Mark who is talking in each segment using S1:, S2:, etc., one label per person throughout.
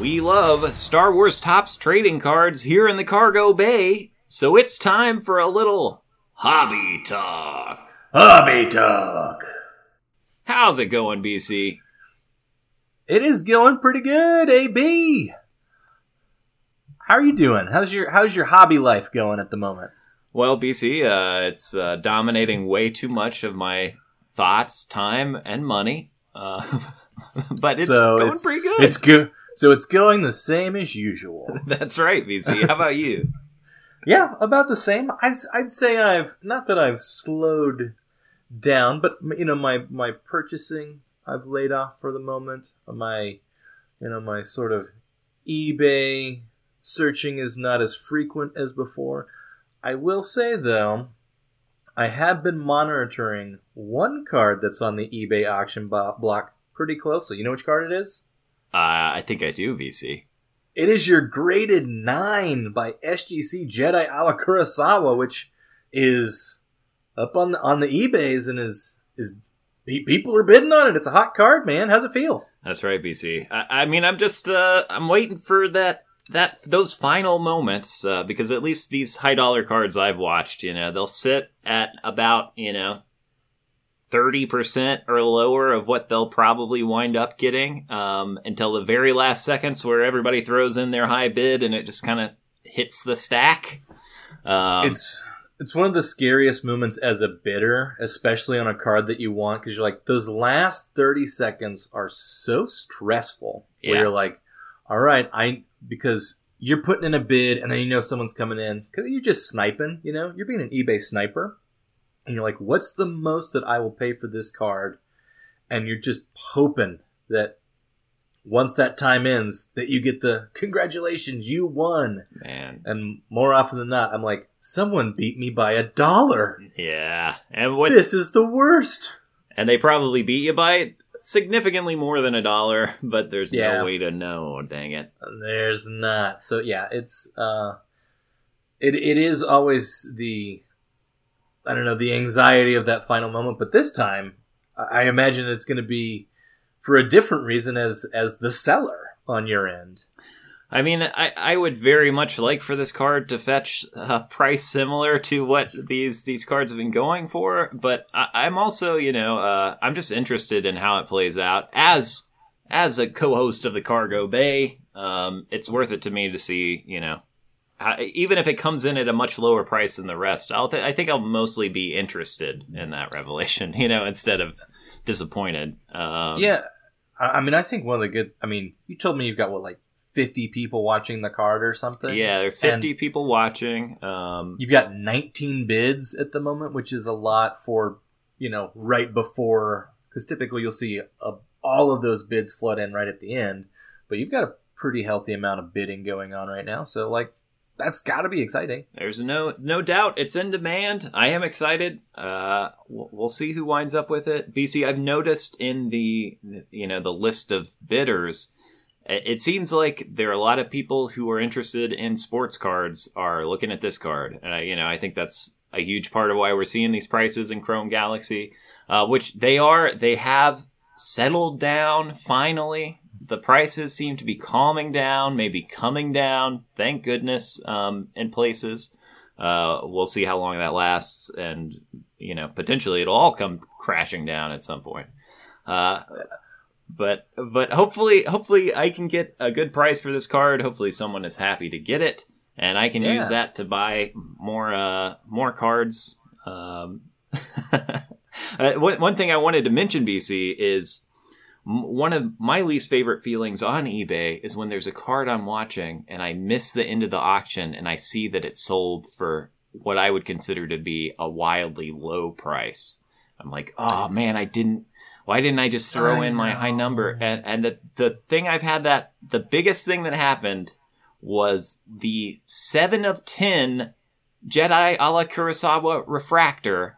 S1: We love Star Wars Topps trading cards here in the cargo bay, so it's time for a little hobby talk.
S2: Hobby talk.
S1: How's it going, BC?
S2: It is going pretty good, AB. How are you doing? How's your How's your hobby life going at the moment?
S1: Well, BC, uh, it's uh, dominating way too much of my thoughts, time, and money. Uh, but it's
S2: So
S1: going
S2: it's-
S1: pretty good.
S2: It's good. So it's going the same as usual.
S1: That's right, BC. How about you?
S2: yeah, about the same. I'd, I'd say I've not that I've slowed down, but you know my my purchasing I've laid off for the moment. My you know my sort of eBay searching is not as frequent as before. I will say though, I have been monitoring one card that's on the eBay auction block pretty closely. You know which card it is?
S1: Uh, I think I do, BC.
S2: It is your graded nine by SGC Jedi a la Kurosawa, which is up on the on the eBay's and is is people are bidding on it. It's a hot card, man. How's it feel?
S1: That's right, BC. I, I mean, I'm just uh, I'm waiting for that that those final moments uh, because at least these high dollar cards I've watched, you know, they'll sit at about you know thirty percent or lower of what they'll probably wind up getting um, until the very last seconds where everybody throws in their high bid and it just kind of hits the stack. Um,
S2: it's it's one of the scariest moments as a bidder, especially on a card that you want, because you're like those last thirty seconds are so stressful. Where
S1: Yeah.
S2: you're like, all right, I because you're putting in a bid, and then you know someone's coming in because you're just sniping. You know, you're being an eBay sniper, and you're like, what's the most that I will pay for this card? And you're just hoping that once that time ends, that you get the congratulations, you won.
S1: man,
S2: And more often than not, I'm like, someone beat me by a dollar.
S1: yeah, and what
S2: This is the worst.
S1: and they probably beat you by significantly more than a dollar, but there's
S2: Yeah.
S1: no way to know. Dang it.
S2: There's not. So yeah, it's uh it it is always the I don't know, the anxiety of that final moment, but this time I imagine it's going to be for a different reason as as the seller on your end.
S1: I mean, I, I would very much like for this card to fetch a price similar to what these these cards have been going for, but I, I'm also, you know, uh, I'm just interested in how it plays out as as a co-host of the Cargo Bay. Um, it's worth it to me to see, you know, even if it comes in at a much lower price than the rest. I'll th- I think I'll mostly be interested in that revelation, you know, instead of disappointed. Um,
S2: yeah. I mean, I think one of the good I mean, you told me you've got what like 50 people watching the card or something.
S1: yeah. There are 50 people watching. Um,
S2: You've got 19 bids at the moment, which is a lot for, you know, right before, because typically you'll see a, all of those bids flood in right at the end. But you've got a pretty healthy amount of bidding going on right now. So, like, that's got to be exciting.
S1: There's no no doubt it's in demand. I am excited. Uh, we'll see who winds up with it. BC, I've noticed in the you know the list of bidders, it it seems like there are a lot of people who are interested in sports cards are looking at this card, and I you know I think that's a huge part of why we're seeing these prices in Chrome Galaxy, uh, which they are they have settled down finally. The prices seem to be calming down, maybe coming down. Thank goodness, um, in places. Uh, we'll see how long that lasts, and you know, potentially it'll all come crashing down at some point. Uh, but but hopefully hopefully I can get a good price for this card. Hopefully someone is happy to get it, and I can
S2: Yeah.
S1: use that to buy more uh, more cards. Um, uh, one thing I wanted to mention, BC, is one of my least favorite feelings on eBay is when there's a card I'm watching and I miss the end of the auction and I see that it's sold for what I would consider to be a wildly low price. I'm like, oh man, I didn't. Why didn't I just throw
S2: I
S1: in my high number? And and the the thing I've had that the biggest thing that happened was the seven of ten Jedi a la Kurosawa refractor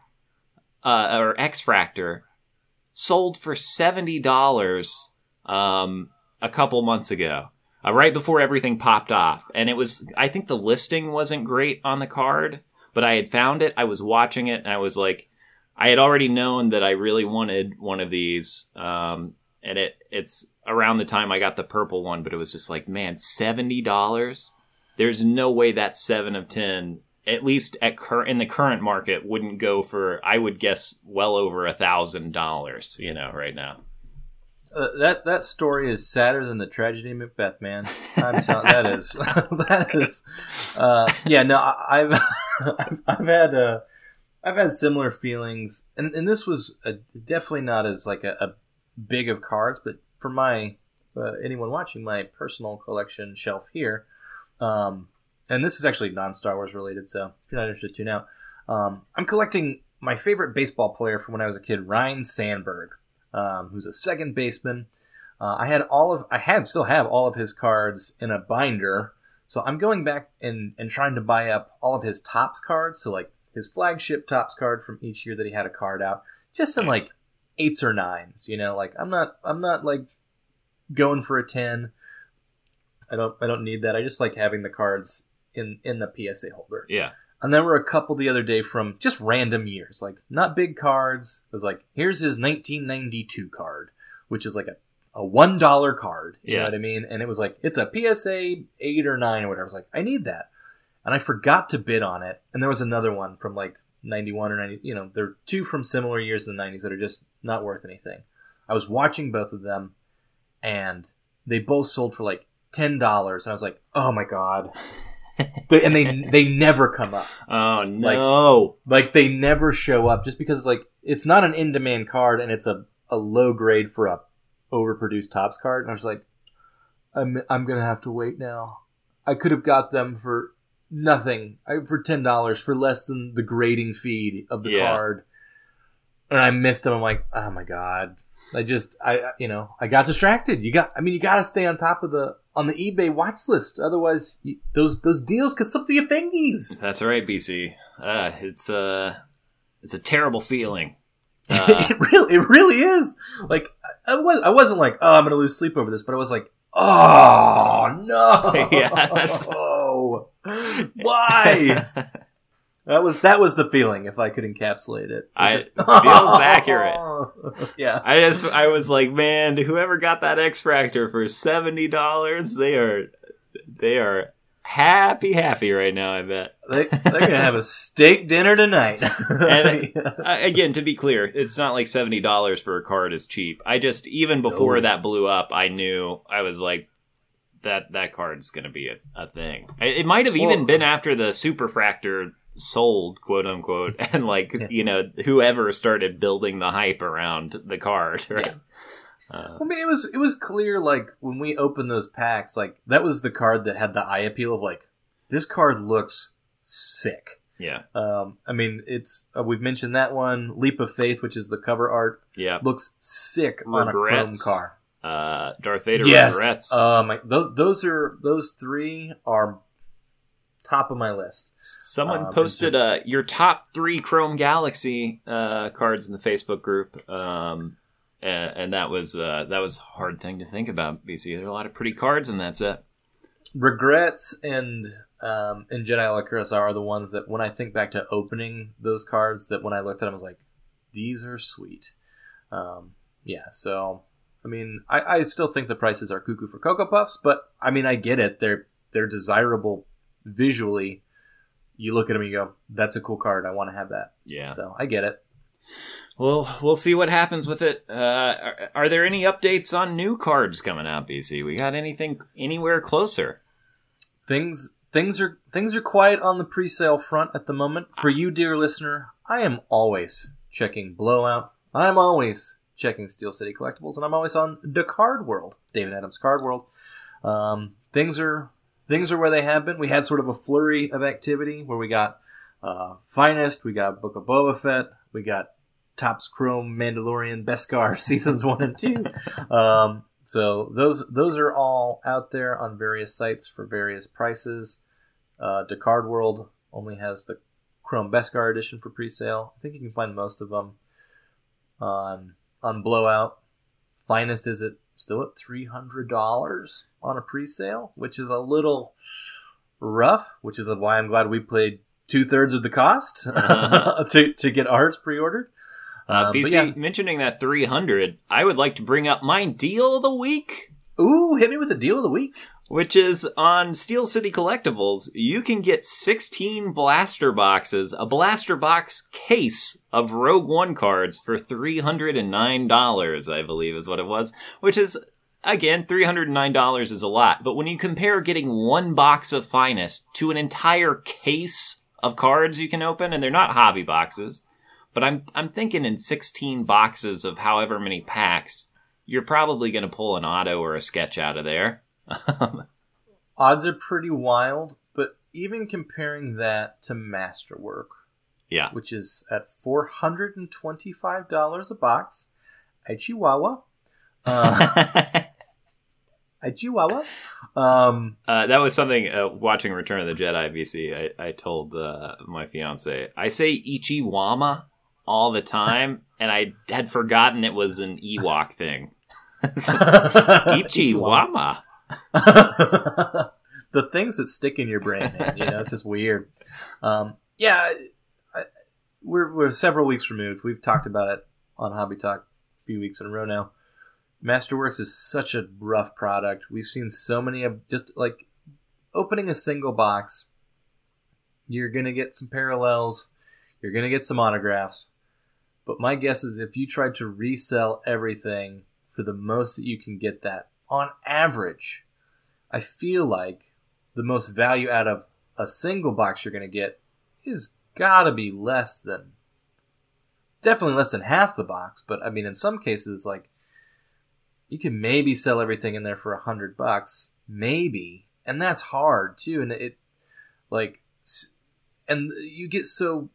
S1: uh, or X Fractor sold for seventy dollars um, a couple months ago, uh, right before everything popped off. And it was, I think the listing wasn't great on the card, but I had found it. I was watching it, and I was like, I had already known that I really wanted one of these. Um, and it it's around the time I got the purple one, but it was just like, man, seventy dollars. There's no way that seven of ten, at least at cur- in the current market, wouldn't go for. I would guess well over a thousand dollars. You know, right now.
S2: Uh, that that story is sadder than the tragedy of Macbeth, man. I'm that is that is, uh, yeah. No, I- I've I've, I've had uh, I've had similar feelings, and and this was a, definitely not as like a, a big of cards, but for my uh, anyone watching my personal collection shelf here, um, and this is actually non Star Wars related, so if you're not interested, tune out. Um, I'm collecting my favorite baseball player from when I was a kid, Ryne Sandberg um, who's a second baseman. Uh, I had all of, I have still have all of his cards in a binder. So I'm going back and, and trying to buy up all of his Topps cards. So like his flagship Topps card from each year that he had a card out, just in
S1: Nice.
S2: like eights or nines. You know, like I'm not, I'm not like going for a ten. I don't, I don't need that. I just like having the cards in in the PSA holder.
S1: Yeah,
S2: And there were a couple the other day from just random years, like not big cards. It was like, here's his 1992 card, which is like a, a one dollar card. You
S1: Yeah.
S2: know what I mean? And it was like it's a PSA eight or nine or whatever. I was like, I need that, and I forgot to bid on it. And there was another one from like 91 or 90. You know, there are two from similar years in the 90s that are just not worth anything. I was watching both of them, and they both sold for like ten dollars. And I was like, oh my god. They- and they they never come up
S1: Oh no!
S2: like they never show up just because it's like it's not an in demand card and it's a, a low grade for a overproduced Topps card and I was like I'm I'm gonna have to wait now. I could have got them for nothing I, for ten dollars for less than the grading fee of the
S1: Yeah.
S2: card, and I missed them. I'm like, oh my god! I just I you know I got distracted. You got I mean you got to stay on top of the on the eBay watch list, otherwise you, those those deals could slip through your fingies.
S1: That's right, BC. Uh, it's uh, it's a terrible feeling. Uh,
S2: it really, it really is. Like I I was, I wasn't like, oh, I'm gonna lose sleep over this, but I was like, oh no,
S1: Yeah, that's-
S2: why? That was that was the feeling. If I could encapsulate it, It
S1: I-
S2: just-
S1: feels accurate.
S2: yeah,
S1: I just I was like, man, whoever got that X Fractor for seventy dollars, they are they are happy happy right now. I bet.
S2: they, they're gonna have a steak dinner tonight.
S1: And- Uh, again, to be clear, it's not like seventy dollars for a card is cheap. I just even before
S2: No.
S1: that blew up, I knew I was like. That, that card's going to be a, a thing. It it might have even been after the Superfractor sold, quote unquote, and like
S2: Yeah.
S1: you know whoever started building the hype around the card. Right? Uh,
S2: I mean, it was it was clear like when we opened those packs, like that was the card that had the eye appeal of like this card looks sick.
S1: yeah,
S2: Um, I mean, it's uh, we've mentioned that one, Leap of Faith, which is the cover art,
S1: yeah.
S2: looks sick on a chrome car.
S1: Uh, Darth Vader
S2: yes,
S1: regrets.
S2: um, those those are those three are top of my list.
S1: Someone
S2: um,
S1: posted uh, your top three Chrome Galaxy uh, cards in the Facebook group, um, and, and that was uh, that was a hard thing to think about. BC, there are a lot of pretty cards in that set.
S2: Regrets and um, and Jedi Kurosawa are the ones that when I think back to opening those cards, that when I looked at them, I was like, these are sweet. Um, yeah, so I mean, I, I still think the prices are cuckoo for Cocoa Puffs, but I mean, I get it. They're they're desirable visually. You look at them, and you go, "That's a cool card. I want to have that."
S1: Yeah.
S2: So I get it.
S1: Well, we'll see what happens with it. Uh, are, are there any updates on new cards coming out, BC? We got anything anywhere closer?
S2: things things are things are quiet on the pre-sale front at the moment for you dear listener i am always checking blowout i'm always checking steel city collectibles and i'm always on the card world Dave and Adam's card world um, things are things are where they have been we had sort of a flurry of activity where we got uh, finest we got book of boba fett we got Topps chrome mandalorian beskar seasons one and two um, so those those are all out there on various sites for various prices. Uh, World only has the Chrome Beskar edition for pre-sale. I think you can find most of them on on Blowout. Finest is it still at three hundred dollars on a pre-sale, which is a little rough. Which is why I'm glad we played two thirds of the cost
S1: Uh-huh.
S2: to to get ours pre-ordered.
S1: Uh,
S2: Um,
S1: BC,
S2: yeah.
S1: mentioning that 300, I would like to bring up my deal of the week,
S2: Ooh, hit me with the deal of the week.
S1: which is on Steel City Collectibles. You can get 16 blaster boxes, a blaster box case of Rogue One cards for $309, I believe is what it was, which is, again, $309 is a lot. But when you compare getting one box of Finest to an entire case of cards you can open, and they're not hobby boxes, but I'm I'm thinking in 16 boxes of however many packs, you're probably going to pull an auto or a sketch out of there.
S2: Odds are pretty wild, but even comparing that to Masterwork,
S1: yeah.
S2: which is at four hundred and twenty-five dollars a box, at Chihuahua. Uh, at Chihuahua. Um,
S1: Uh, that was something uh, watching Return of the Jedi BC. I, I told uh, my fiance I say Ichiwama all the time, and I had forgotten it was an Ewok thing. Ichiwama.
S2: the things that stick in your brain, man. You know, it's just weird. Um, yeah, I, we're we're several weeks removed. We've talked about it on Hobby Talk a few weeks in a row now. Masterworks is such a rough product. We've seen so many of just like opening a single box. You're gonna get some parallels. You're gonna get some autographs. But my guess is if you tried to resell everything for the most that you can get that, on average, I feel like the most value out of a single box you're going to get is got to be less than definitely less than half the box but i mean in some cases it's like you can maybe sell everything in there for a hundred bucks maybe and that's hard too and it like and you get so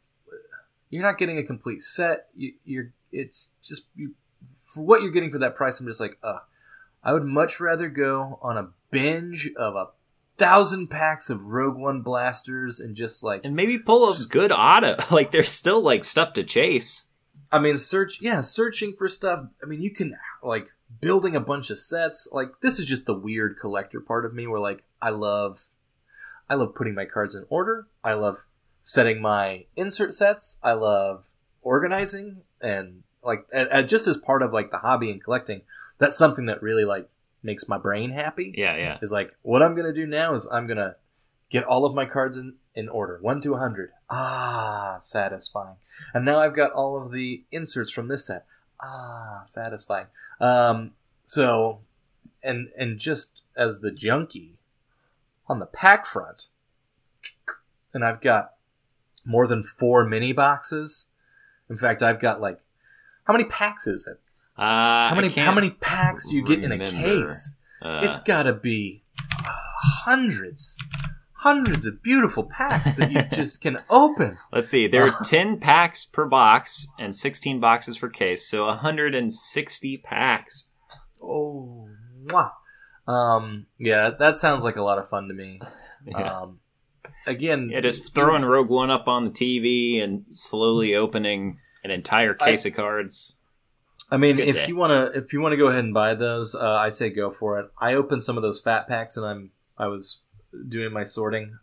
S2: you're not getting a complete set you, you're it's just you, for what you're getting for that price i'm just like uh i would much rather go on a binge of a thousand packs of rogue one blasters and just like
S1: And maybe pull a good auto. Like, there's still, like, stuff to chase.
S2: I mean, search, yeah, searching for stuff. I mean, you can like building a bunch of sets. Like this is just the weird collector part of me, where like I love, I love putting my cards in order. I love setting my insert sets. I love organizing and like just as part of like the hobby and collecting. That's something that really like makes my brain happy.
S1: Yeah, yeah.
S2: Is like what I'm gonna do now is I'm gonna get all of my cards in in order, one to a hundred. Ah, satisfying. And now I've got all of the inserts from this set. Ah, satisfying. Um, so, and and just as the junkie on the pack front, and I've got more than four mini boxes. In fact, I've got like how many packs is it?
S1: Uh,
S2: How many how many packs do you get in a case?
S1: Uh,
S2: it's got to be hundreds, hundreds of beautiful packs that you just can open.
S1: Let's see. There are 10 packs per box and 16 boxes per case, so 160 packs.
S2: Oh, mwah. um, yeah, that sounds like a lot of fun to me.
S1: Yeah.
S2: Um, again,
S1: Yeah, just throwing Rogue One up on the TV and slowly opening an entire case of cards.
S2: I mean,
S1: Good
S2: if
S1: day.
S2: you want to, if you want to go ahead and buy those, uh, I say go for it. I opened some of those fat packs, and I'm I was doing my sorting.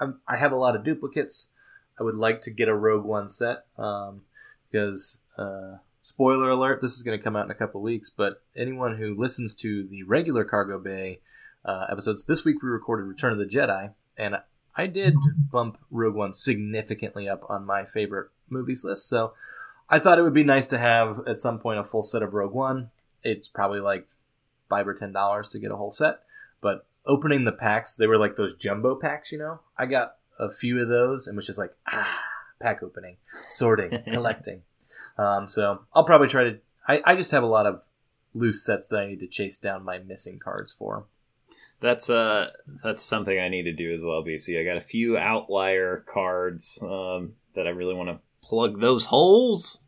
S2: I'm, I have a lot of duplicates. I would like to get a Rogue One set um, because, uh, spoiler alert, this is going to come out in a couple weeks. But anyone who listens to the regular Cargo Bay uh, episodes, this week we recorded Return of the Jedi, and I did bump Rogue One significantly up on my favorite movies list. So I thought it would be nice to have at some point a full set of Rogue One. It's probably like five or ten dollars to get a whole set, but opening the packs, they were like those jumbo packs, you know. I got a few of those and was just like ah, pack opening, sorting, collecting. Um, so I'll probably try to. I, I just have a lot of loose sets that I need to chase down my missing cards for.
S1: That's uh that's something I need to do as well, BC. I got a few outlier cards um, that I really want to plug those holes.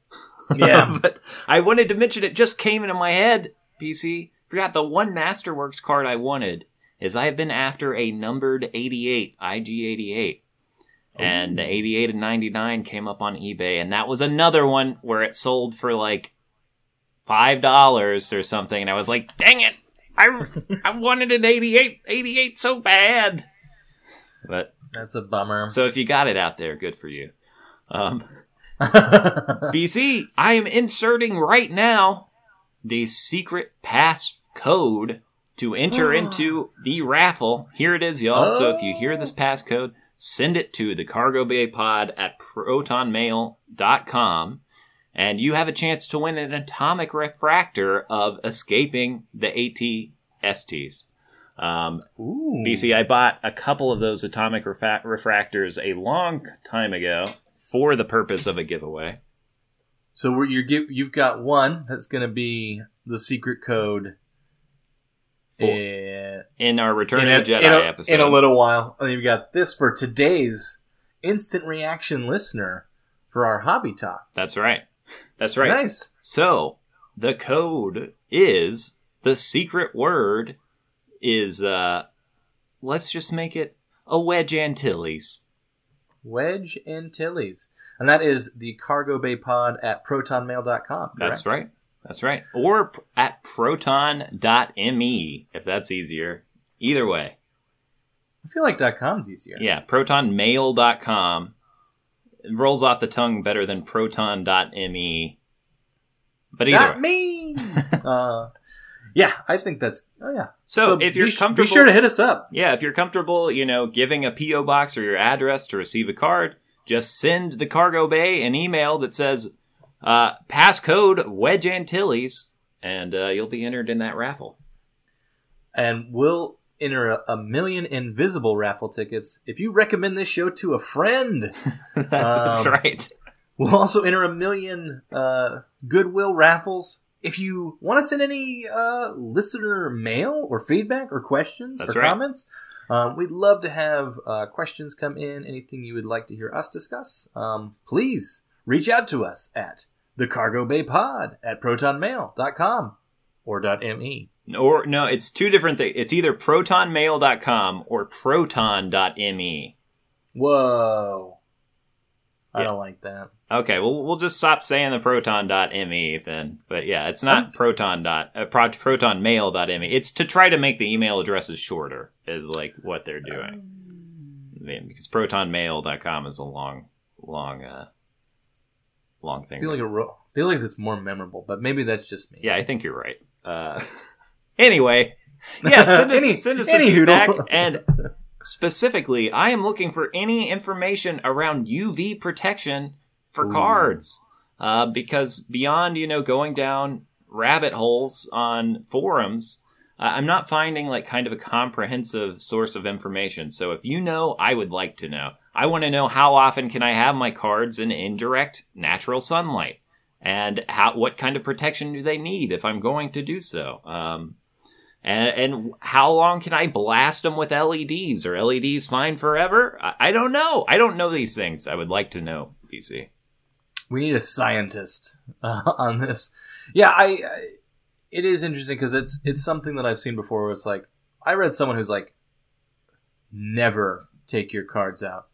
S2: Yeah.
S1: but I wanted to mention it just came into my head, BC. Forgot the one Masterworks card I wanted is I have been after a numbered 88, IG88. And the 88 and 99 came up on eBay, and that was another one where it sold for like five dollars or something, and I was like, "Dang it! I I wanted an 88, 88 so bad." But
S2: That's a bummer.
S1: so if you got it out there, good for you. Um, BC, I am inserting right now the secret pass code to enter into the raffle. Here it is, y'all. So if you hear this passcode, send it to the cargo bay pod at protonmail.com and you have a chance to win an atomic refractor of escaping the ATSTs. Um,
S2: Ooh.
S1: BC, I bought a couple of those atomic refractors a long time ago for the purpose of a giveaway.
S2: So we're, you're you've got one that's going to be the secret code
S1: For-
S2: in,
S1: In our Return
S2: in,
S1: of
S2: a,
S1: the Jedi
S2: in, a,
S1: episode.
S2: in a little while. And you've got this for today's instant reaction listener for our hobby talk.
S1: That's right. That's right.
S2: Nice.
S1: So the code is the secret word is uh let's just make it a wedge Antilles.
S2: Wedge Antilles. And that is the cargo bay pod at protonmail.com.
S1: That's right. That's right. Or at proton.me if that's easier. Either way.
S2: I feel like .com's easier.
S1: Yeah, protonmail.com. It rolls off the tongue better than proton.me. But either
S2: Not
S1: way.
S2: me. uh, yeah, I think that's. Oh yeah.
S1: So, if you're
S2: be,
S1: comfortable
S2: be sure to hit us up.
S1: Yeah, if you're comfortable, you know, giving a PO box or your address to receive a card, just send the cargo bay an email that says uh, passcode Wedge Antilles, and uh, you'll be entered in that raffle.
S2: and we'll enter a, a million invisible raffle tickets if you recommend this show to a friend.
S1: That's
S2: Um,
S1: right.
S2: We'll also enter a million uh, goodwill raffles. If you want to send any uh, listener mail or feedback or questions
S1: That's
S2: or
S1: right.
S2: comments, um, we'd love to have uh, questions come in. Anything you would like to hear us discuss, um, please reach out to us at the Cargo Bay Pod at protonmail.com or .me.
S1: Or no, it's two different things. It's either protonmail.com or proton.me.
S2: Whoa. I
S1: Yeah.
S2: don't like that.
S1: Okay, well, we'll just stop saying the proton.me then. But yeah, it's not proton dot uh, pro- protonmail.me. It's to try to make the email addresses shorter, is like what they're doing. I mean, because protonmail.com is a long, long, uh, long thing.
S2: I feel like, it ro- I feel like it's more memorable, but maybe that's just me.
S1: yeah, I think you're right. Uh, anyway, yeah, send us,
S2: Any-
S1: send us
S2: any
S1: feedback. And specifically, I am looking for any information around UV protection for
S2: Ooh.
S1: cards. Uh, because beyond, you know, going down rabbit holes on forums, uh, I'm not finding like kind of a comprehensive source of information. So if you know, I would like to know. I want to know how often can I have my cards in indirect natural sunlight? And how what kind of protection do they need if I'm going to do so? Um, and, and how long can I blast them with LEDs? Are LEDs fine forever? I, I don't know. I don't know these things. I would like to know, BC.
S2: We need a scientist uh, on this. Yeah, I. I it is interesting because it's it's something that I've seen before. Where it's like I read someone who's like, never take your cards out.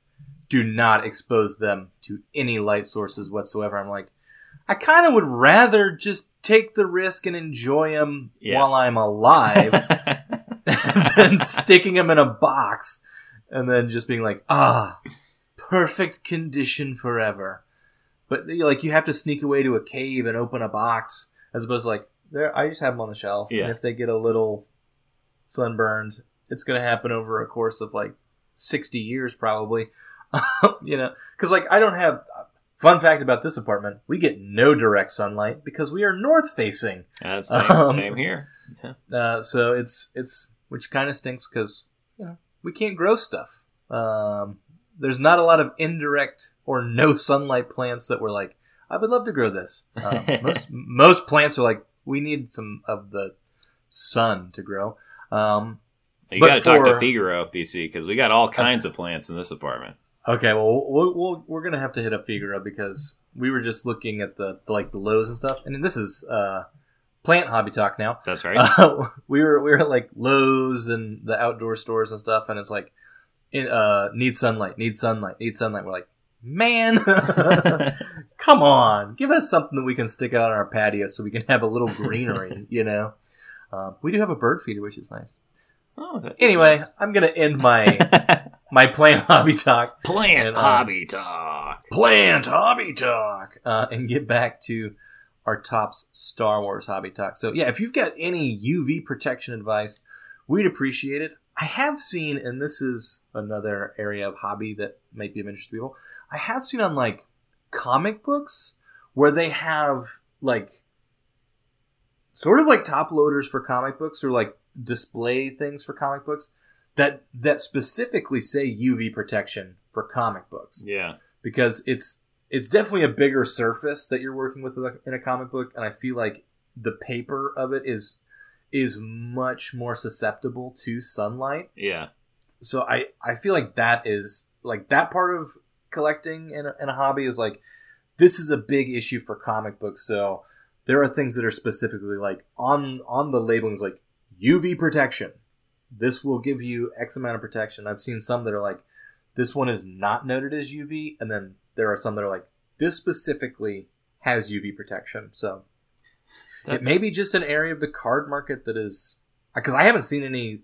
S2: Do not expose them to any light sources whatsoever. I'm like, I kind of would rather just take the risk and enjoy them
S1: Yeah.
S2: while I'm alive than sticking them in a box and then just being like, ah, perfect condition forever. But like you have to sneak away to a cave and open a box, as opposed to like there. I just have them on the shelf,
S1: Yeah.
S2: and if they get a little sunburned, it's going to happen over a course of like sixty years, probably. you know, because like I don't have. Fun fact about this apartment: we get no direct sunlight because we are north facing.
S1: That's same,
S2: Um,
S1: same here.
S2: Uh, so it's it's which kind of stinks because you know we can't grow stuff. Um, there's not a lot of indirect or no sunlight plants that we're like, I would love to grow this. Um, most most plants are like, we need some of the sun to grow. Um,
S1: You got to talk to Figaro, BC, because we got all kinds of plants in this apartment.
S2: Okay, well, we'll, we'll we're gonna have to hit up Figaro because we were just looking at the, the like the Lowe's and stuff, and this is uh, plant hobby talk now.
S1: That's right.
S2: Uh, we were we were at like Lowe's and the outdoor stores and stuff, and it's like, in, uh, need sunlight, need sunlight, need sunlight. We're like, man, come on, give us something that we can stick out on our patio so we can have a little greenery, you know. Um, we do have a bird feeder, which is nice.
S1: Oh,
S2: Anyway,
S1: nice.
S2: I'm gonna end my my plant hobby talk.
S1: Plant
S2: And, uh,
S1: hobby talk.
S2: Plant hobby talk. Uh, and get back to our Topps Star Wars hobby talk. So yeah, if you've got any UV protection advice, we'd appreciate it. I have seen, and this is another area of hobby that might be of interest to people. I have seen on like comic books where they have like sort of like top loaders for comic books or like display things for comic books that that specifically say UV protection for comic books
S1: Yeah.
S2: because it's it's definitely a bigger surface that you're working with in a- comic book and I feel like the paper of it is is much more susceptible to sunlight
S1: Yeah.
S2: so I I feel like that is like that part of collecting in a, in a hobby is like this is a big issue for comic books. So there are things that are specifically like on on the labelings like UV protection. This will give you X amount of protection. I've seen some that are like this one is not noted as UV, and then there are some that are like this specifically has UV protection. So
S1: That's-
S2: it may be just an area of the card market that is because I haven't seen any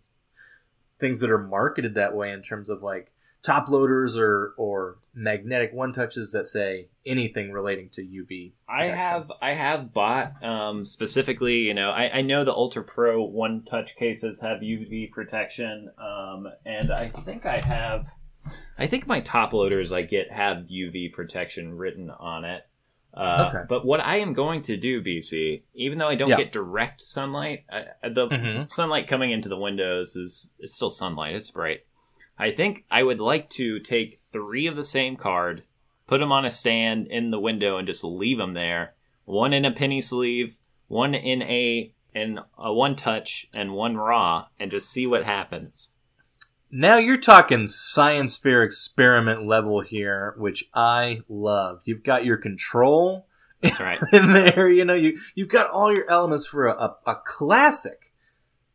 S2: things that are marketed that way in terms of like top loaders or or magnetic one touches that say anything relating to UV.
S1: I
S2: protection.
S1: have I have bought um, specifically, you know, I, I know the Ultra Pro one touch cases have UV protection, um, and I think I have, I think my top loaders I get have UV protection written on it. Uh,
S2: Okay.
S1: But what I am going to do, BC, even though I don't
S2: Yeah.
S1: get direct sunlight, I, the
S2: Mhm.
S1: sunlight coming into the windows is it's still sunlight. It's bright. I think I would like to take three of the same card, put them on a stand in the window, and just leave them there. One in a penny sleeve, one in a in a one touch, and one raw, and just see what happens.
S2: Now you're talking science fair experiment level here, which I love. You've got your control
S1: That's right.
S2: in there. You know, you you've got all your elements for a, a, a classic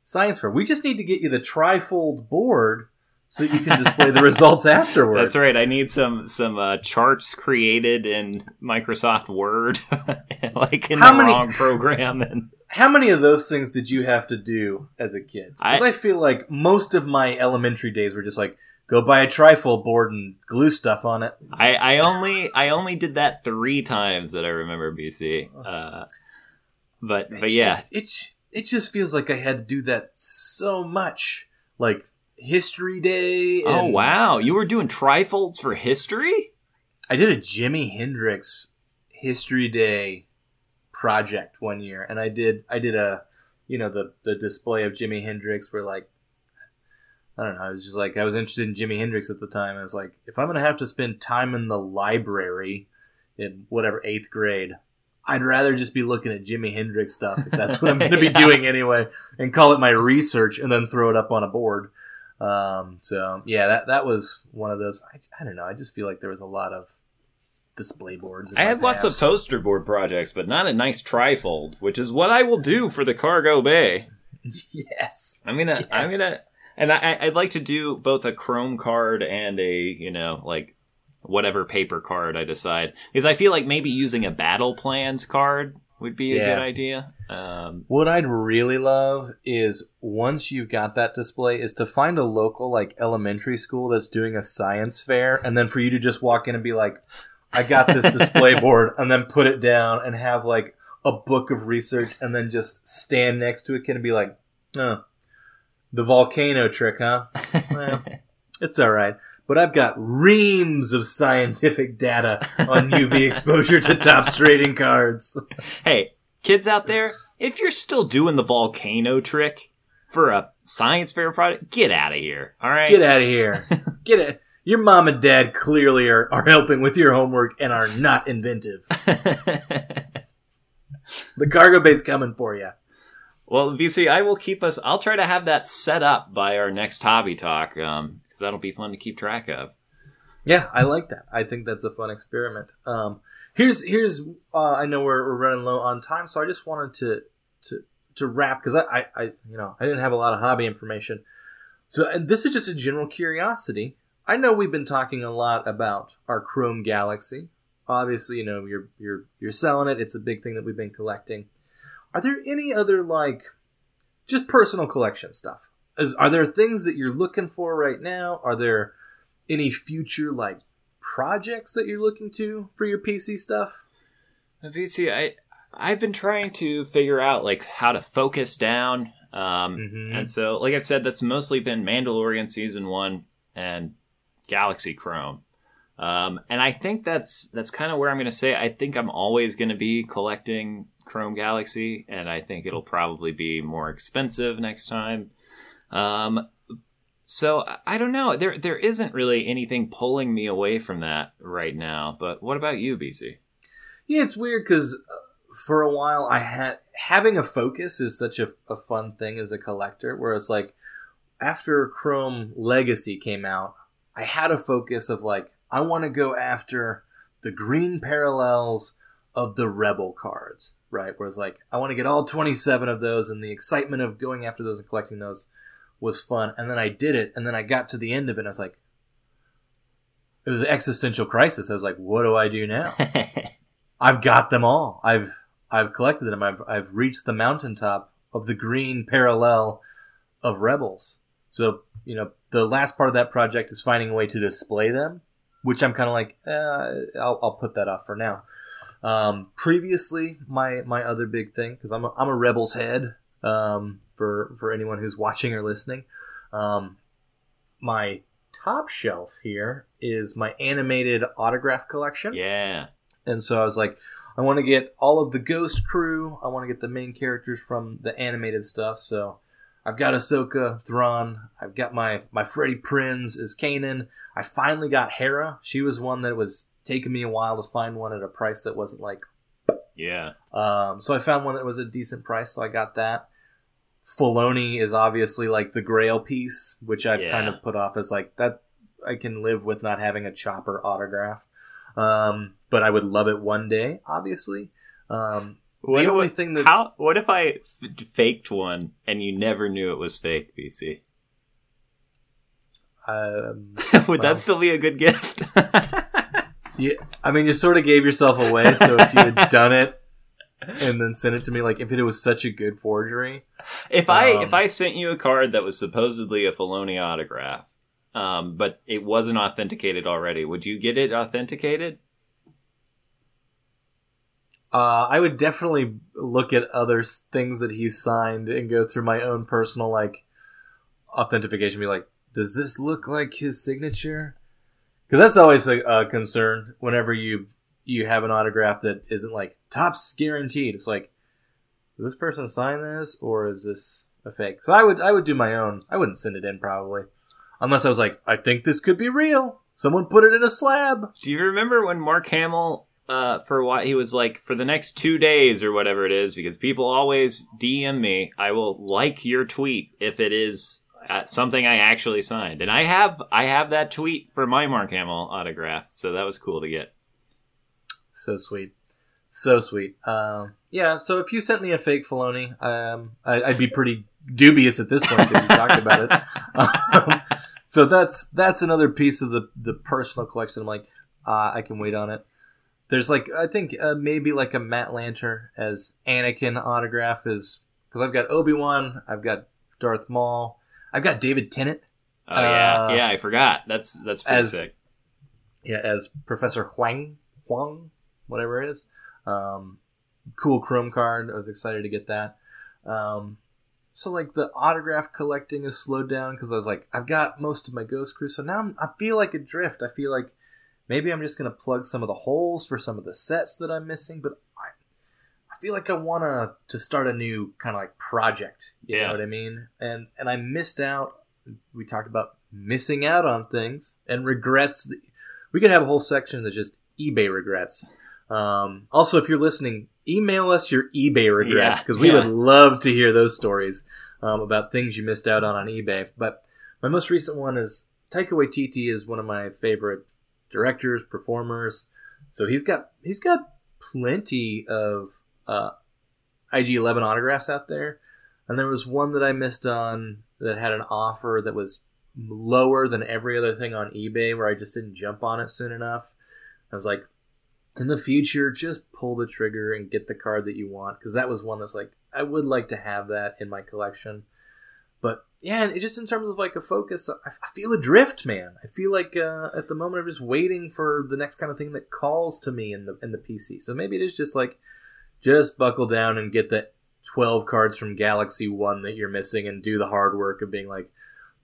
S2: science fair. We just need to get you the trifold board so that you can display the results afterwards.
S1: That's right. I need some some uh, charts created in Microsoft Word, like in
S2: How
S1: the
S2: many-
S1: wrong program. And
S2: How many of those things did you have to do as a kid? Because I,
S1: I-
S2: feel like most of my elementary days were just like go buy a trifle board and glue stuff on it.
S1: I, I only I only did that three times that I remember BC. Uh, but but yeah,
S2: it, it it just feels like I had to do that so much, like History Day.
S1: oh wow, you were doing trifolds for history.
S2: I did a Jimi Hendrix History Day project one year, and I did I did a you know the the display of Jimi Hendrix for like I don't know. I was just like I was interested in Jimi Hendrix at the time. I was like, if I'm gonna have to spend time in the library in whatever eighth grade, I'd rather just be looking at Jimi Hendrix stuff. If that's what I'm gonna be
S1: Yeah.
S2: doing anyway, and call it my research, and then throw it up on a board. Um, so yeah, that that was one of those. I, I don't know. I just feel like there was a lot of display boards.
S1: I had lots of poster board projects, but not a nice trifold, which is what I will do for the cargo bay.
S2: yes.
S1: I'm gonna I'm gonna and I I'd like to do both a chrome card and a you know like whatever paper card I decide because I feel like maybe using a battle plans card would be a
S2: Yeah.
S1: good idea. Um,
S2: What I'd really love is once you've got that display, is to find a local like elementary school that's doing a science fair, and then for you to just walk in and be like, "I got this display board," and then put it down and have like a book of research, and then just stand next to it and be like, "Oh, the volcano trick, huh? Well, it's all right." But I've got reams of scientific data on UV exposure to top trading cards.
S1: hey, kids out there, if you're still doing the volcano trick for a science fair project, get out of here. All right,
S2: Get out of here. Get it. Your mom and dad clearly are, are helping with your homework and are not inventive. The cargo bay's coming for you.
S1: Well, BC, I will keep us. I'll try to have that set up by our next hobby talk, um, because that'll be fun to keep track of.
S2: Yeah, I like that. I think that's a fun experiment. Um, here's here's uh, I know we're, we're running low on time, so I just wanted to to to wrap because I, I I you know I didn't have a lot of hobby information. So this is just a general curiosity. I know we've been talking a lot about our Chrome Galaxy. Obviously, you know you're you're you're selling it. It's a big thing that we've been collecting. Are there any other like just personal collection stuff? Is, are there things that you're looking for right now? Are there any future like projects that you're looking to for your PC stuff?
S1: BC, I I've been trying to figure out like how to focus down. Um,
S2: Mhm.
S1: And so, like I've said, that's mostly been Mandalorian season one and Galaxy Chrome. Um, and I think that's that's kind of where I'm going to say. I think I'm always going to be collecting Chrome Galaxy, and I think it'll probably be more expensive next time. Um, so I- don't know. There there isn't really anything pulling me away from that right now. But what about you, BC?
S2: Yeah, it's weird because for a while I had having a focus is such a, a fun thing as a collector. Whereas like after Chrome Legacy came out, I had a focus of like I want to go after the green parallels of the Rebel cards, right? Whereas like I want to get all twenty seven of those, and the excitement of going after those and collecting those was fun. And then I did it, and then I got to the end of it, and I was like. It was an existential crisis. I was like, "What do I do now?" I've got them all. I've I've collected them. I've I've reached the mountaintop of the green parallel of rebels. So you know the last part of that project is finding a way to display them, which I'm kind of like uh, I'll I'll put that off for now. Um, previously, my my other big thing because I'm a, I'm a rebels head. Um, for for anyone who's watching or listening, um, my top shelf here is my animated autograph collection.
S1: yeah.
S2: And so I was like, I want to get all of the Ghost crew. I want to get the main characters from the animated stuff. So I've got Ahsoka, Thrawn. I've got my my Freddie Prinze as Kanan. I finally got Hera. She was one that was taking me a while to find one at a price that wasn't like.
S1: Yeah.
S2: Um, so I found one that was a decent price. So I got that. Filoni is obviously like the Grail piece, which I've
S1: Yeah.
S2: kind of put off as like that. I can live with not having a Chopper autograph, um, but I would love it one day. Obviously, um,
S1: What,
S2: the only
S1: what-
S2: thing that's
S1: how? What if I f- faked one and you never knew it was fake, BC?
S2: um,
S1: Would
S2: Well.
S1: that still be a good gift?
S2: yeah, I mean, you sort of gave yourself away. So if you had done it and then sent it to me, like if it was such a good forgery,
S1: if I
S2: Um,
S1: if I sent you a card that was supposedly a Filoni autograph, um, but it wasn't authenticated already, would you get it authenticated?
S2: Uh, I would definitely look at other things that he signed and go through my own personal like authentication. Be like, does this look like his signature? Because that's always a, a concern whenever you you have an autograph that isn't like Topps guaranteed. It's like, did this person sign this or is this a fake? So I would I would do my own. I wouldn't send it in probably, unless I was like, I think this could be real. Someone put it in a slab.
S1: Do you remember when Mark Hamill, uh, for what he was like for the next two days or whatever it is, because people always DM me, I will like your tweet if it is something I actually signed, and I have I have that tweet for my Mark Hamill autograph, so that was cool to get.
S2: So sweet, so sweet. Um, yeah. So if you sent me a fake Filoni, um, I, I'd be pretty dubious at this point because you talked about it. Um, so that's that's another piece of the the personal collection. I'm like, uh, I can wait on it. There's like I think uh, maybe like a Matt Lanter as Anakin autograph is because I've got Obi Wan, I've got Darth Maul, I've got David Tennant.
S1: Oh yeah,
S2: Uh,
S1: yeah, I forgot. That's that's
S2: as-
S1: sick.
S2: yeah, as Professor Huyang, Huyang, whatever it is. Um, cool Chrome card. I was excited to get that. Um, so like the autograph collecting is slowed down because I was like, I've got most of my Ghost Crew, so now I'm, I feel like adrift. I feel like maybe I'm just gonna plug some of the holes for some of the sets that I'm missing, but I, feel like I wanna to start a new kind of like project. You
S1: Yeah.
S2: know what I mean? And and I missed out. We talked about missing out on things and regrets. We could have a whole section that's just eBay regrets. Um, also, if you're listening, email us your eBay regrets
S1: Yeah,
S2: because we
S1: yeah.
S2: would love to hear those stories um, about things you missed out on on eBay. But my most recent one is Taika Waititi is one of my favorite directors, performers. So he's got he's got plenty of uh, IG11 autographs out there, and there was one that I missed on that had an offer that was lower than every other thing on eBay where I just didn't jump on it soon enough. I was like, in the future, just pull the trigger and get the card that you want because that was one that's like I would like to have that in my collection. but yeah, it just in terms of like a focus, I, I feel adrift, man. I feel like uh, at the moment I'm just waiting for the next kind of thing that calls to me in the in the PC. So maybe it is just like just buckle down and get the 12 cards from Galaxy One that you're missing, and do the hard work of being like,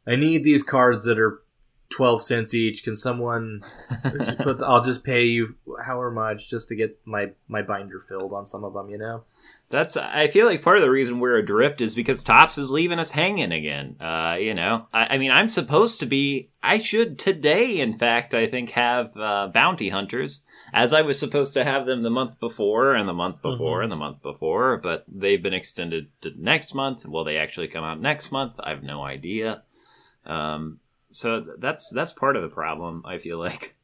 S2: I need these cards that are 12 cents each. Can someone just put? The, I'll just pay you however much just to get my my binder filled on some of them. You know.
S1: That's I feel like part of the reason we're adrift is because Topps is leaving us hanging again. Uh, you know, I, I, mean, I'm supposed to be. I should today, in fact, I think have uh, bounty hunters as I was supposed to have them the month before and the month before mm-hmm. and the month before, but they've been extended to next month. Will they actually come out next month? I have no idea. Um, so that's that's part of the problem. I feel like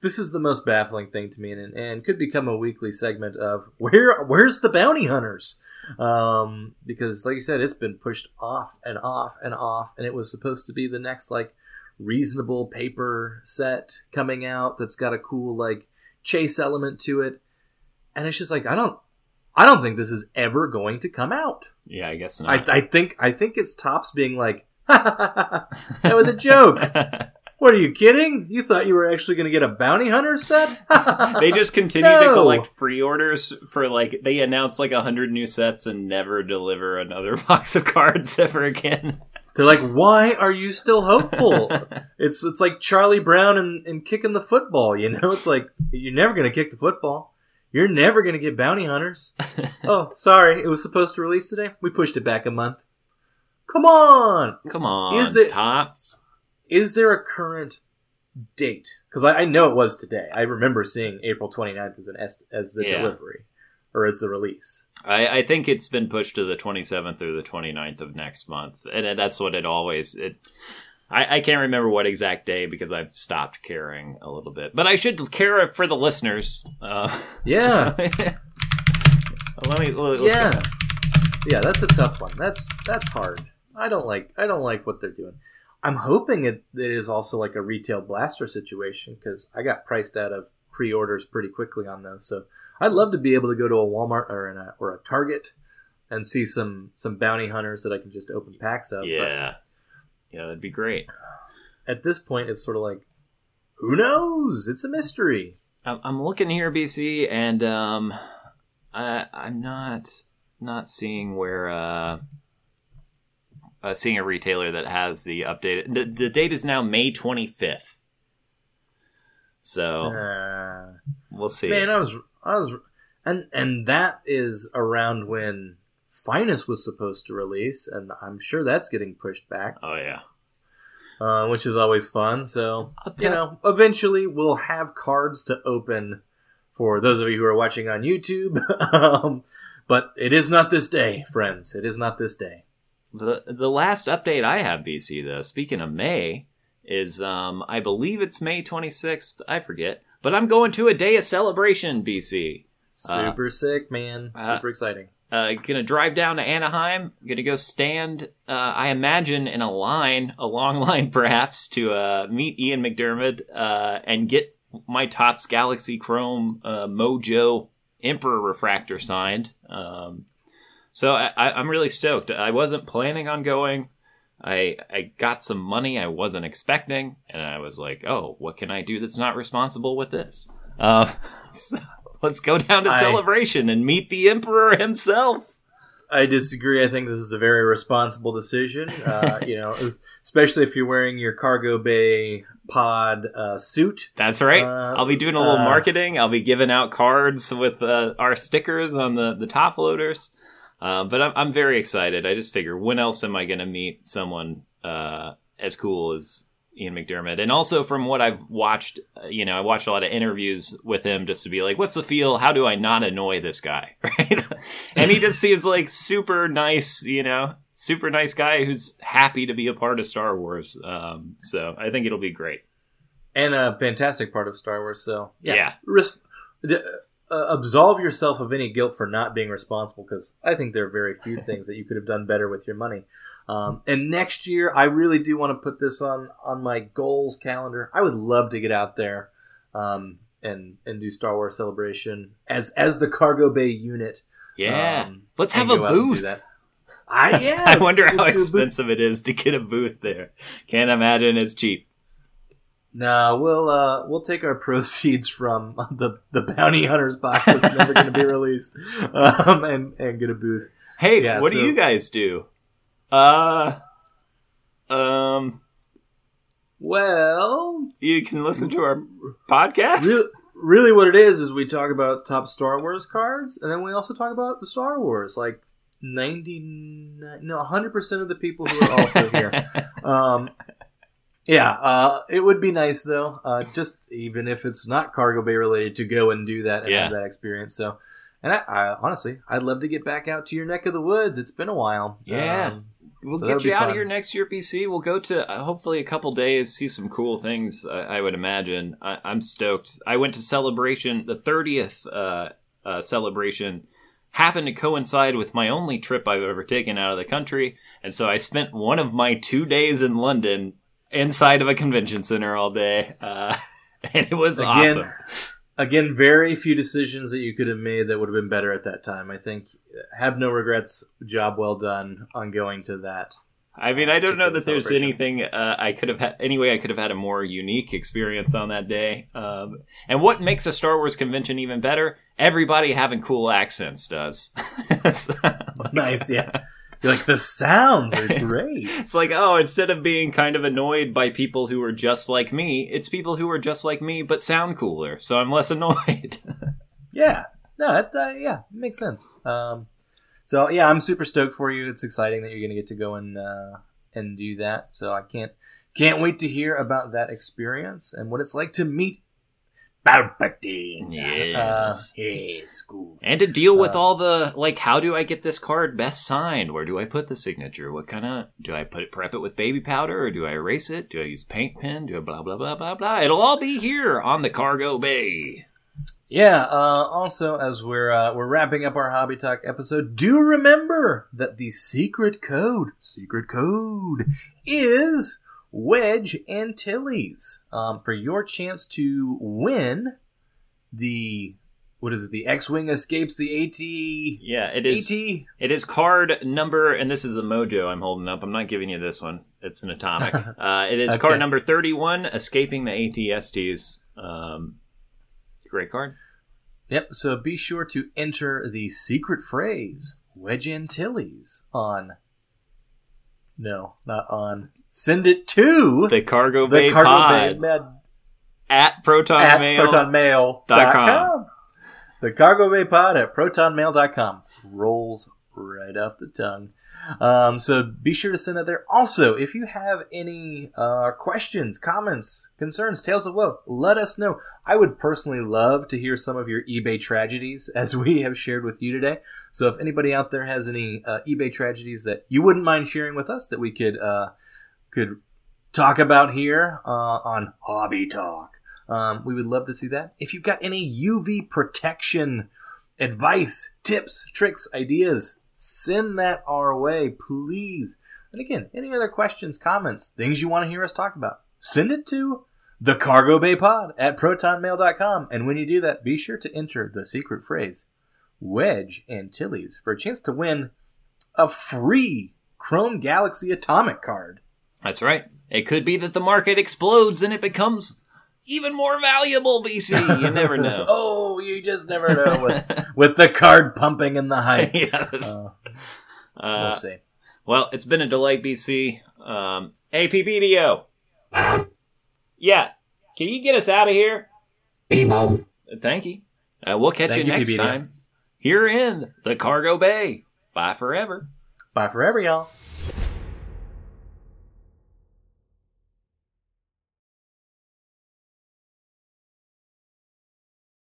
S2: this is the most baffling thing to me, and, and could become a weekly segment of where where's the bounty hunters? Um, because, like you said, it's been pushed off and off and off, and it was supposed to be the next like reasonable paper set coming out that's got a cool like chase element to it, and it's just like I don't. I don't think this is ever going to come out.
S1: Yeah, I guess not.
S2: I, I think I think it's Topps being like, that was a joke. What are you kidding? You thought you were actually going to get a bounty hunter set?
S1: they just continue no. to collect pre-orders for like they announce like a hundred new sets and never deliver another box of cards ever again.
S2: They're like, why are you still hopeful? it's it's like Charlie Brown and, and kicking the football. You know, it's like you're never going to kick the football. You're never going to get bounty hunters. oh, sorry, it was supposed to release today. We pushed it back a month. Come on,
S1: come on, is it Topps?
S2: Is there a current date? Because I, I, know it was today. I remember seeing April 29th as an as, as the yeah. delivery or as the release.
S1: I, I, think it's been pushed to the 27th or the 29th of next month, and that's what it always it. I, I can't remember what exact day because I've stopped caring a little bit, but I should care for the listeners. Uh,
S2: yeah.
S1: let me. Let,
S2: yeah. Yeah, that's a tough one. That's that's hard. I don't like I don't like what they're doing. I'm hoping it, it is also like a retail blaster situation because I got priced out of pre-orders pretty quickly on those. So I'd love to be able to go to a Walmart or a, or a Target and see some some bounty hunters that I can just open packs of.
S1: Yeah, but yeah, that'd be great.
S2: At this point, it's sort of like, who knows? It's a mystery.
S1: I'm looking here, BC, and um, I, I'm not not seeing where. Uh, uh, seeing a retailer that has the updated. The, the date is now May 25th. So uh, we'll see.
S2: Man, I was I was and and that is around when Finest was supposed to release, and I'm sure that's getting pushed back.
S1: Oh yeah.
S2: Uh, which is always fun. So you know, eventually we'll have cards to open for those of you who are watching on YouTube. um, but it is not this day, friends. It is not this day.
S1: The the last update I have, BC though, speaking of May, is um I believe it's May 26th. I forget, but I'm going to a day of celebration, BC.
S2: Super uh, sick, man. Uh, Super uh, exciting.
S1: Uh, gonna drive down to Anaheim. Gonna go stand. Uh, I imagine in a line, a long line perhaps, to uh, meet Ian McDiarmid uh, and get my Topps Galaxy Chrome uh, Mojo Emperor refractor signed. Um, so I, am really stoked. I wasn't planning on going. I I got some money I wasn't expecting, and I was like, "Oh, what can I do that's not responsible with this?" Uh, so let's go down to I, celebration and meet the emperor himself.
S2: I disagree. I think this is a very responsible decision. Uh, you know, especially if you're wearing your cargo bay pod uh, suit.
S1: That's right. Uh, I'll be doing a little uh, marketing. I'll be giving out cards with uh, our stickers on the the top loaders. Um, but I'm, I'm very excited. I just figure when else am I going to meet someone uh, as cool as Ian McDiarmid? And also from what I've watched, uh, you know, I watched a lot of interviews with him just to be like, what's the feel? How do I not annoy this guy? Right? and he just seems like super nice, you know, super nice guy who's happy to be a part of Star Wars. Um, so I think it'll be great.
S2: And a fantastic part of Star Wars. So
S1: yeah. yeah.
S2: Res- the, uh, absolve yourself of any guilt for not being responsible because I think there are very few things that you could have done better with your money. Um, and next year, I really do want to put this on on my goals calendar. I would love to get out there um, and and do Star Wars Celebration as as the cargo bay unit.
S1: Yeah, um, let's have a booth.
S2: I yeah.
S1: I wonder how
S2: do a booth.
S1: expensive it is to get a booth there. Can't imagine it's cheap.
S2: No, we'll uh, we'll take our proceeds from the the bounty hunters box that's never going to be released, um, and and get a booth.
S1: Hey,
S2: Yeah,
S1: what do you guys do? Uh, um,
S2: Well,
S1: you can listen to our podcast.
S2: really, really, what it is is we talk about Topps Star Wars cards, and then we also talk about the Star Wars. Like ninety nine, no, hundred percent of the people who are also here. Um, yeah, uh, it would be nice though, uh, just even if it's not cargo bay related, to go and do that and
S1: Yeah.
S2: have that experience. So, and I, I honestly, I'd love to get back out to your neck of the woods. It's been a while.
S1: Yeah.
S2: Um,
S1: We'll
S2: So
S1: get you out
S2: fun.
S1: of here next year, BC. We'll go to uh, hopefully a couple days, see some cool things. I, I would imagine. I, I'm stoked. I went to celebration, the 30th uh, uh, celebration happened to coincide with my only trip I've ever taken out of the country, and so I spent one of my two days in London inside of a convention center all day, uh, and it was
S2: again,
S1: awesome.
S2: again, very few decisions that you could have made that would have been better at that time. I think have no regrets. Job well done on going to that.
S1: I mean, I don't know that there's anything uh, I could have had. Anyway, I could have had a more unique experience on that day. Um, and what makes a Star Wars convention even better? Everybody having cool accents does. So,
S2: nice, yeah. You're like the sounds are great.
S1: it's like, oh, instead of being kind of annoyed by people who are just like me, it's people who are just like me but sound cooler. So I'm less annoyed.
S2: Yeah, no, that uh, yeah it makes sense. Um, so yeah, I'm super stoked for you. It's exciting that you're going to get to go and uh, and do that. So I can't can't wait to hear about that experience and what it's like to meet Palpatine.
S1: Yes.
S2: uh, yes, cool.
S1: and to deal with
S2: Uh,
S1: all the like, how do I get this card best signed? Where do I put the signature? What kind of do I put it? Prep it with baby powder, or do I erase it? Do I use paint pen? Do I blah blah blah blah blah? It'll all be here on the cargo bay.
S2: Yeah. Uh, also, as we're uh, we're wrapping up our hobby talk episode, do remember that the secret code, secret code, is Wedge Antilles. Um, for your chance to win the what is it? The X-wing escapes the AT.
S1: Yeah, it is.
S2: AT.
S1: It is card number, and this is the mojo I'm holding up. I'm not giving you this one. It's an atomic. uh, it is
S2: Okay.
S1: card number 31, escaping the ATSTs. Um, great card.
S2: Yep. So be sure to enter the secret phrase Wedge Antilles on. No, not on. Send it to
S1: The cargo
S2: the
S1: bay
S2: cargo
S1: pod
S2: bay med
S1: at proton
S2: at protonmail.com.
S1: dot com.
S2: The cargo bay pod at protonmail.com rolls right off the tongue. Um, so be sure to send that there. Also, if you have any uh, questions, comments, concerns, tales of woe, let us know. I would personally love to hear some of your eBay tragedies as we have shared with you today. So if anybody out there has any uh, eBay tragedies that you wouldn't mind sharing with us that we could uh, could talk about here uh, on Hobby Talk. Um, we would love to see that. If you've got any UV protection advice, tips, tricks, ideas, send that our way, please. And again, any other questions, comments, things you want to hear us talk about, send it to the cargo bay pod at protonmail.com. And when you do that, be sure to enter the secret phrase Wedge Antilles for a chance to win a free Chrome Galaxy Atomic card.
S1: That's right. It could be that the market explodes and it becomes even more valuable, BC. You never know.
S2: oh, you just never know with, with the card pumping in the hype.
S1: yes.
S2: Uh,
S1: Uh,
S2: we'll see.
S1: Well, it's been a delight, BC. Um, hey, PPDO. Yeah. Can you get us out of here?
S3: People.
S1: Thank you. Uh, we'll catch
S2: Thank
S1: you
S2: you,
S1: next
S2: PPDO.
S1: time here in the Cargo Bay. Bye forever.
S2: Bye forever, y'all.